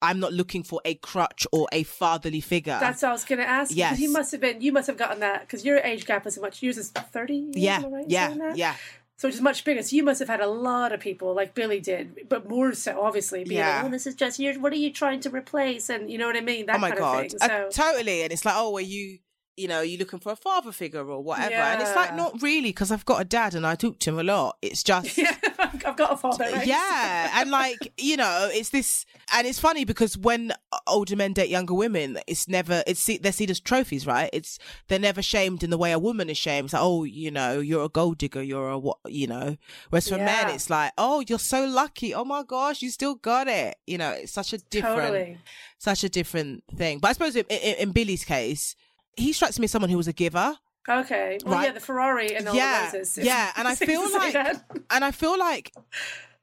I'm not looking for a crutch or a fatherly figure. That's what I was going to ask. you, 'cause He must have been. You must have gotten that because your age gap is much. Yours is thirty. yeah, right yeah, yeah. So which is much bigger. So you must have had a lot of people like Billy did, but more so, obviously, being Yeah. like, "Oh, this is just you. What are you trying to replace?" And you know what I mean. That oh my kind god, of thing. Uh, So totally. And it's like, oh, are you, you know, you're you looking for a father figure or whatever? And it's like, not really, because I've got a dad and I talk to him a lot. It's just, yeah, I've got a father. Right? Yeah, and like you know, it's this, and it's funny because when older men date younger women, it's never it's they're seen as trophies, right? It's they're never shamed in the way a woman is shamed. It's like, oh, you know, you're a gold digger, you're a what, you know. Whereas for men, it's like, oh, you're so lucky. Oh my gosh, you still got it. You know, it's such a different, Totally. such a different thing. But I suppose in, in, in Billie's case, he strikes me as someone who was a giver. Okay. Well, Right. yeah, the Ferrari and all Yeah, the roses. yeah, and I feel like- and I feel like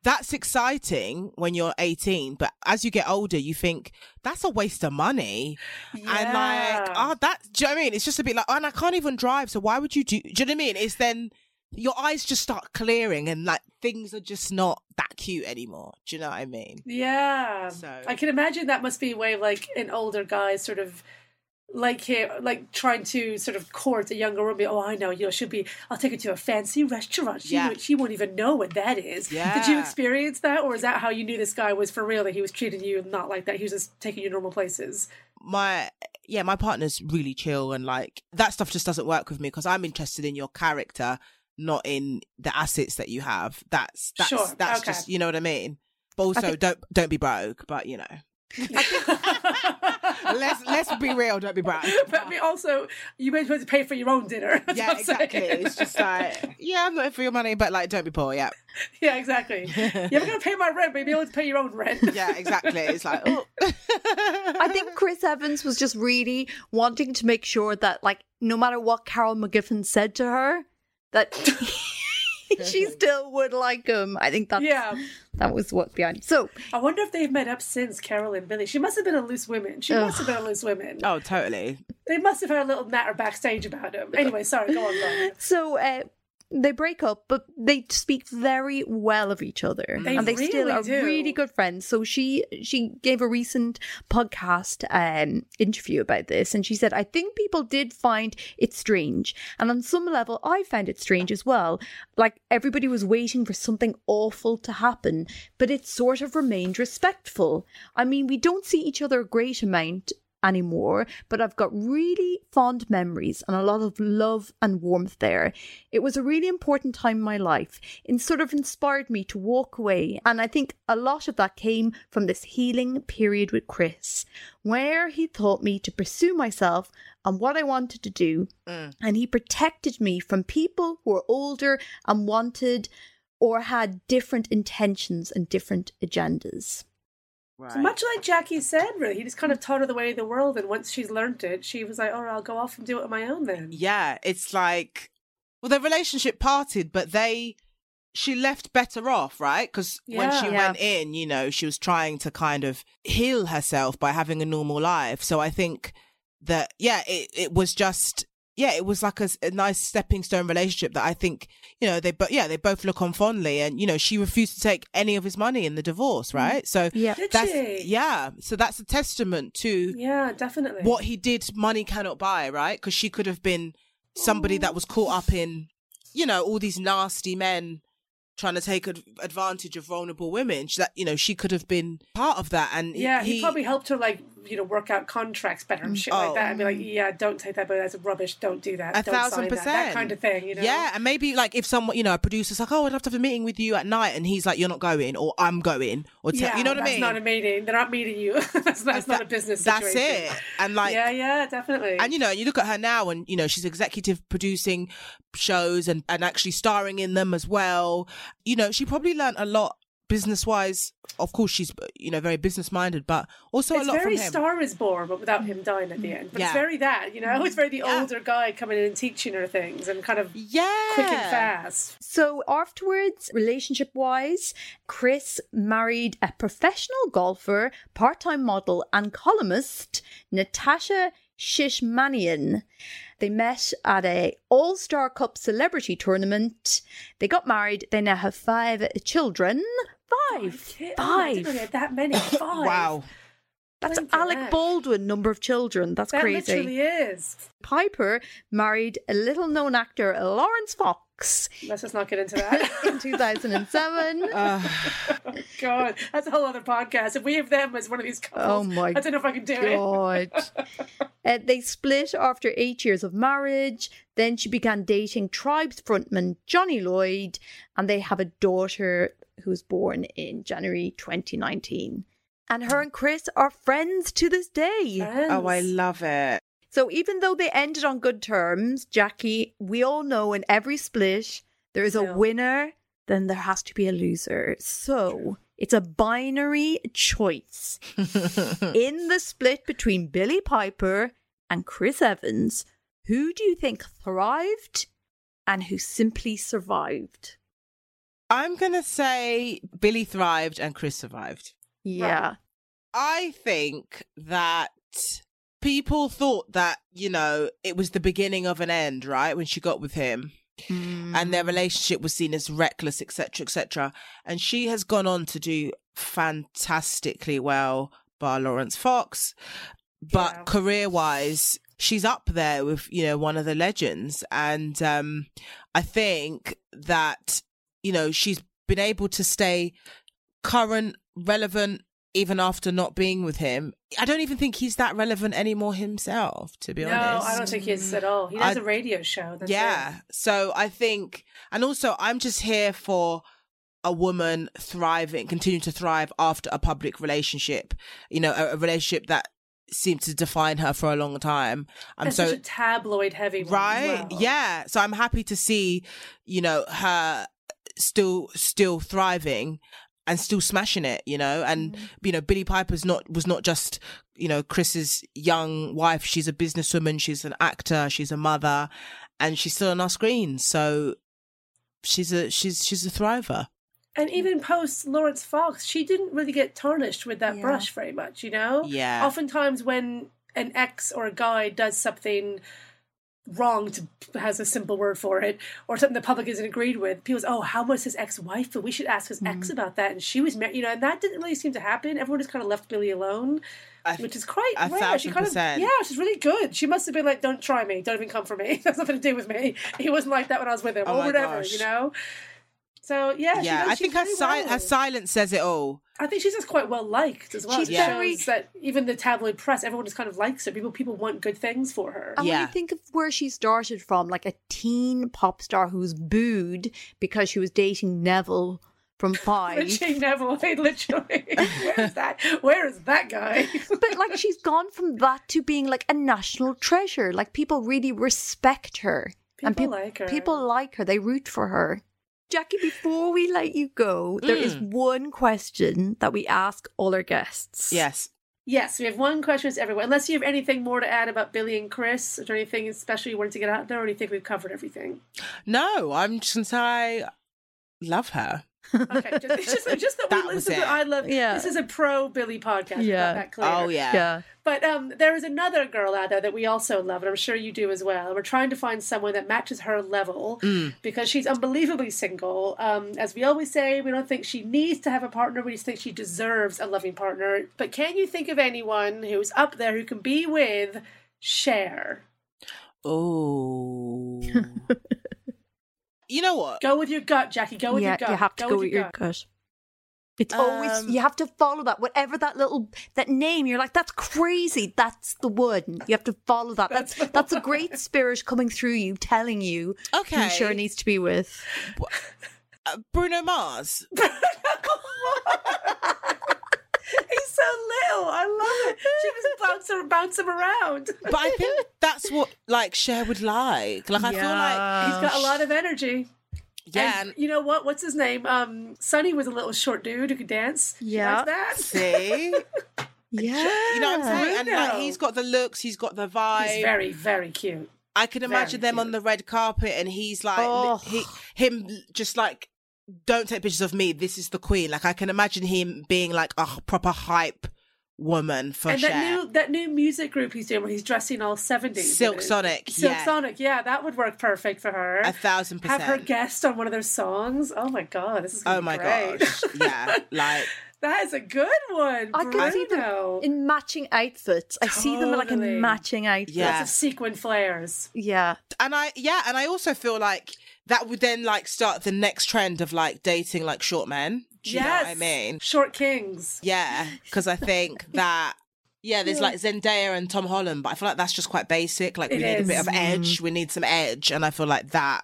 that's exciting when you're 18, but as you get older, you think that's a waste of money. Yeah. And like, oh, that, do you know what I mean? It's just a bit like, oh, and I can't even drive. So why would you do, do you know what I mean? It's then your eyes just start clearing and like things are just not that cute anymore. Do you know what I mean? Yeah. So- I can imagine that must be a way of like an older guy sort of like him like trying to sort of court a younger woman. Oh, I know, you know, she'll be I'll take her to a fancy restaurant. She Yeah. won't- she won't even know what that is. Did you experience that or is that how you knew this guy was for real that he was treating you not like that? He was just taking you normal places. my yeah my partner's really chill and like that stuff just doesn't work with me because i'm interested in your character not in the assets that you have that's that's Sure, that's okay. just you know what i mean but also don't don't be broke but you know let's let's be real don't be broke But I also, you may have to pay for your own dinner. Yeah exactly saying. it's just like yeah i'm not for your money but like don't be poor yeah yeah, exactly. You're never going to pay my rent, but you'll be able to pay your own rent. yeah exactly it's like oh I think Chris Evans was just really wanting to make sure that, like, no matter what Carol McGiffin said to her, that she still would like him. I think that Yeah. that was what behind. So I wonder if they've met up since Carol and Billie. She must have been a loose woman. She must have been a loose woman. oh totally They must have had a little matter backstage about him. Anyway, sorry, go on, go on. so uh, they break up, but they speak very well of each other, They and they still are do. really good friends. So she she gave a recent podcast um, interview about this, and she said, "I think people did find it strange, and on some level, I found it strange as well. Like everybody was waiting for something awful to happen, but it sort of remained respectful. I mean, we don't see each other a great amount." Anymore, but I've got really fond memories and a lot of love and warmth there. It was a really important time in my life. It sort of inspired me to walk away, and I think a lot of that came from this healing period with Chris, where he taught me to pursue myself and what I wanted to do, mm. and he protected me from people who were older and wanted or had different intentions and different agendas. Right So much like Jackie said, really, he just kind of taught her the way of the world, and once she's learnt it, she was like, "Oh, I'll go off and do it on my own then." yeah it's like well their relationship parted but they she left better off right because when she Yeah. Yeah. went in you know she was trying to kind of heal herself by having a normal life so i think that yeah it, it was just yeah it was like a nice stepping stone relationship that i think you know they but yeah they both look on fondly and you know she refused to take any of his money in the divorce mm. right so Yeah. Did that's she? yeah so that's a testament to Yeah, definitely. what he did money cannot buy right because she could have been somebody that oh. was caught up in you know all these nasty men trying to take ad- advantage of vulnerable women she, that you know she could have been part of that and Yeah, he, he probably helped her like you know, work out contracts better and mm, shit like Oh. that. And be like, oh. yeah, don't take that, but that's rubbish. Don't do that. A don't thousand sign that. percent. That kind of thing, you know? Yeah, and maybe like if someone, you know, a producer's like, "Oh, I'd love to have a meeting with you at night," and he's like, "You're not going," or "I'm going," or te- Yeah, you know what I mean? that's not a meeting. They're not meeting you. that's that's not a business That's it. And like, yeah, yeah, definitely. and you know, you look at her now, and you know, she's executive producing shows and and actually starring in them as well. You know, she probably learned a lot business wise. Of course, she's you know very business minded, but also it's a lot very from him. It's very Star is Born, but without him dying at the end. But Yeah. it's very that, you know, it's very the Yeah. older guy coming in and teaching her things and kind of yeah, quick and fast. So afterwards, relationship wise, Chris married a professional golfer, part time model, and columnist, Natasha Shishmanian. They met at a All Star Cup celebrity tournament. They got married. They now have five children. Five. Oh, I didn't know they Five. had that many. Five. Wow. That's Alec heck. Baldwin number of children. That's That crazy. literally is. Piper married a little known actor, Laurence Fox, Let's just not get into that. in 2007. God, that's a whole other podcast. If we have them as one of these couples, Oh my I don't know if I can do it. God. Uh, they split after eight years of marriage. Then she began dating Tribes frontman Johnny Lloyd, and they have a daughter who was born in January 2019. And her and Chris are friends to this day. Oh, I love it. So even though they ended on good terms, Jackie, we all know in every split there is a Still. winner, then there has to be a loser. So it's a binary choice. in the split between Billie Piper and Chris Evans, who do you think thrived and who simply survived? I'm gonna say Billie thrived and Chris survived. Yeah. I think that people thought that, you know, it was the beginning of an end, right? When she got with him and their relationship was seen as reckless, etc., etc. And she has gone on to do fantastically well by Laurence Fox. But Yeah. career wise, she's up there with, you know, one of the legends. And um I think that, you know, she's been able to stay current, relevant, even after not being with him. I don't even think he's that relevant anymore himself, to be no, honest. No, I don't think he is at all. He does I- a radio show. That's yeah. So I think, and also I'm just here for a woman thriving, continue to thrive after a public relationship, you know, a, a relationship that seemed to define her for a long time. I'm And so such a tabloid heavy right well. yeah so i'm happy to see you know her still still thriving and still smashing it you know and Mm-hmm. you know billie piper's not was not just you know chris's young wife she's a businesswoman she's an actor she's a mother and she's still on our screens so she's a she's she's a thriver And even post Laurence Fox, she didn't really get tarnished with that Yeah. brush very much, you know? Yeah. Oftentimes when an ex or a guy does something wrong to has a simple word for it or something the public isn't agreed with. People say oh how was his ex-wife? But we should ask his ex mm-hmm. about that and she was married you know and that didn't really seem to happen. Everyone just kind of left billie alone which is quite a rare. She kind percent. of yeah she's really good. She must have been like don't try me. Don't even come for me. That's nothing to do with me. He wasn't like that when i was with him Oh or whatever gosh. you know so yeah she yeah does- i think her, si- well. her silence says it all I think she's just quite well liked as well. She's It very- shows that even the tabloid press, everyone just kind of likes her. People people want good things for her. And when Yeah. you think of where she started from, like a teen pop star who was booed because she was dating Neville from Five. Ritchie Neville, they literally. Where is that? Where is that guy? but like she's gone from that to being like a national treasure. Like people really respect her. and People like her. People like her. They root for her. Jackie, before we let you go, there is Mm. one question that we ask all our guests. yes yes, we have one question to everyone. Unless you have anything more to add about Billie and Chris, or anything especially you wanted to get out there, or do you think we've covered everything? no i'm just gonna say i love her Okay, just, just, just that, That we was listen. To, I love. Yeah. This is a pro Billie podcast. Yeah. that clear. oh yeah Yeah. But um, there is another girl out there that we also love, and I'm sure you do as well. And we're trying to find someone that matches her level because she's unbelievably single. Um, as we always say, we don't think she needs to have a partner, we just think she deserves a loving partner. But can you think of anyone who's up there who can be with Cher? Oh. you know what? Go with your gut, Jackie. Go with yeah, your gut. you have to go, with your gut. gut. It's always Um, you have to follow that. Whatever that little that name, you're like, that's crazy. That's the one. You have to follow that. That's that's a great spirit coming through you, telling you Okay. who Cher needs to be with. Uh, Bruno Mars. He's so little. I love it. She just bounce him, bounce him around. But I think that's what like Cher would like. Like I feel like He's got a lot of energy. Yeah. And you know what? What's his name? Um, Sonny was a little short dude who could dance. Yeah. likes that. See, Yeah, you know what I'm saying, and like he's got the looks, he's got the vibe. He's very, very cute. I can imagine very them on the red carpet, and he's like, Oh. he, him just like, don't take pictures of me. This is the queen. Like I can imagine him being like a proper hype woman for and Cher. that new that new music group he's doing where he's dressing all seventies. Silk Sonic, Silk yeah. Sonic, yeah, that would work perfect for her. a thousand percent Have her guest on one of their songs. Oh my god, this is gonna oh be my great. gosh, yeah, like that is a good one. I can see them in matching outfits. I see them like in matching outfits. Yeah. Lots of sequin flares. Yeah. and I yeah, and I also feel like that would then like start the next trend of like dating like short men. Do you know what I mean? Short kings. Yeah, because I think that yeah, there's like Zendaya and Tom Holland, but I feel like that's just quite basic. Like we It need a bit of edge. We need some edge, and I feel like that.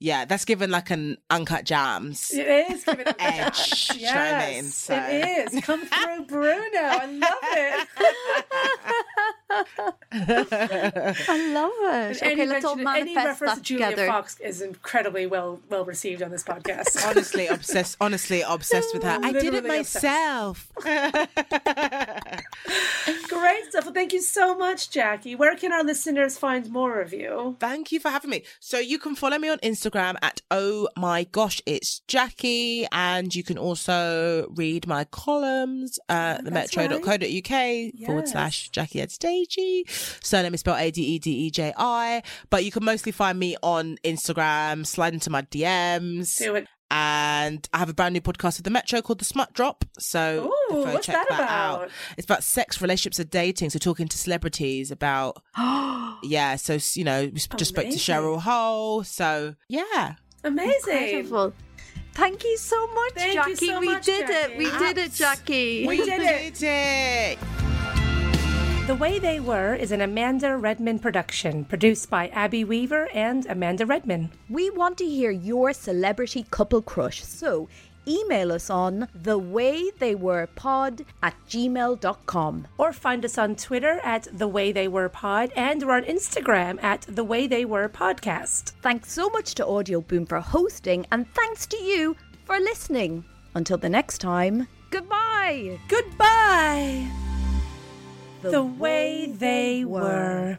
Yeah, that's given like an Uncut Gems. It is giving it Edge, Yes, do you know what I mean? So- it is. Come through, Bruno. I love it. I love it. any okay, let's all mention- any reference to Julia together. Fox is incredibly well well received on this podcast. honestly obsessed. Honestly obsessed with her. I did it myself. Great stuff. Well, thank you so much, Jackie. Where can our listeners find more of you? Thank you for having me. So you can follow me on Instagram at oh my gosh, it's Jackie, and you can also read my columns at the That's metro.co.uk forward slash Jackie Adedeji. Surname is spelled A D E D E J I, but you can mostly find me on Instagram. Slide into my DMs. Do it. And I have a brand new podcast with the Metro called The Smut Drop. So Ooh, what's check that out. about? It's about sex, relationships, and dating. So talking to celebrities about yeah. So you know, we sp- just spoke to Cheryl Hole. So yeah, Amazing. Incredible. Thank you so much, Thank you Jackie. so we much, did Jackie. it. We did it, Jackie. We did it. did it. The Way They Were is an Amanda Redman production, produced by Abby Weaver and Amanda Redman. We want to hear your celebrity couple crush, so email us on thewaytheywerepod at gmail.com. Or find us on Twitter at The Way They Were Pod and we're on Instagram at The Way They Were Podcast. Thanks so much to Audio Boom for hosting, and thanks to you for listening. Until the next time, goodbye. Goodbye. The Way They Were.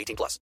18 plus.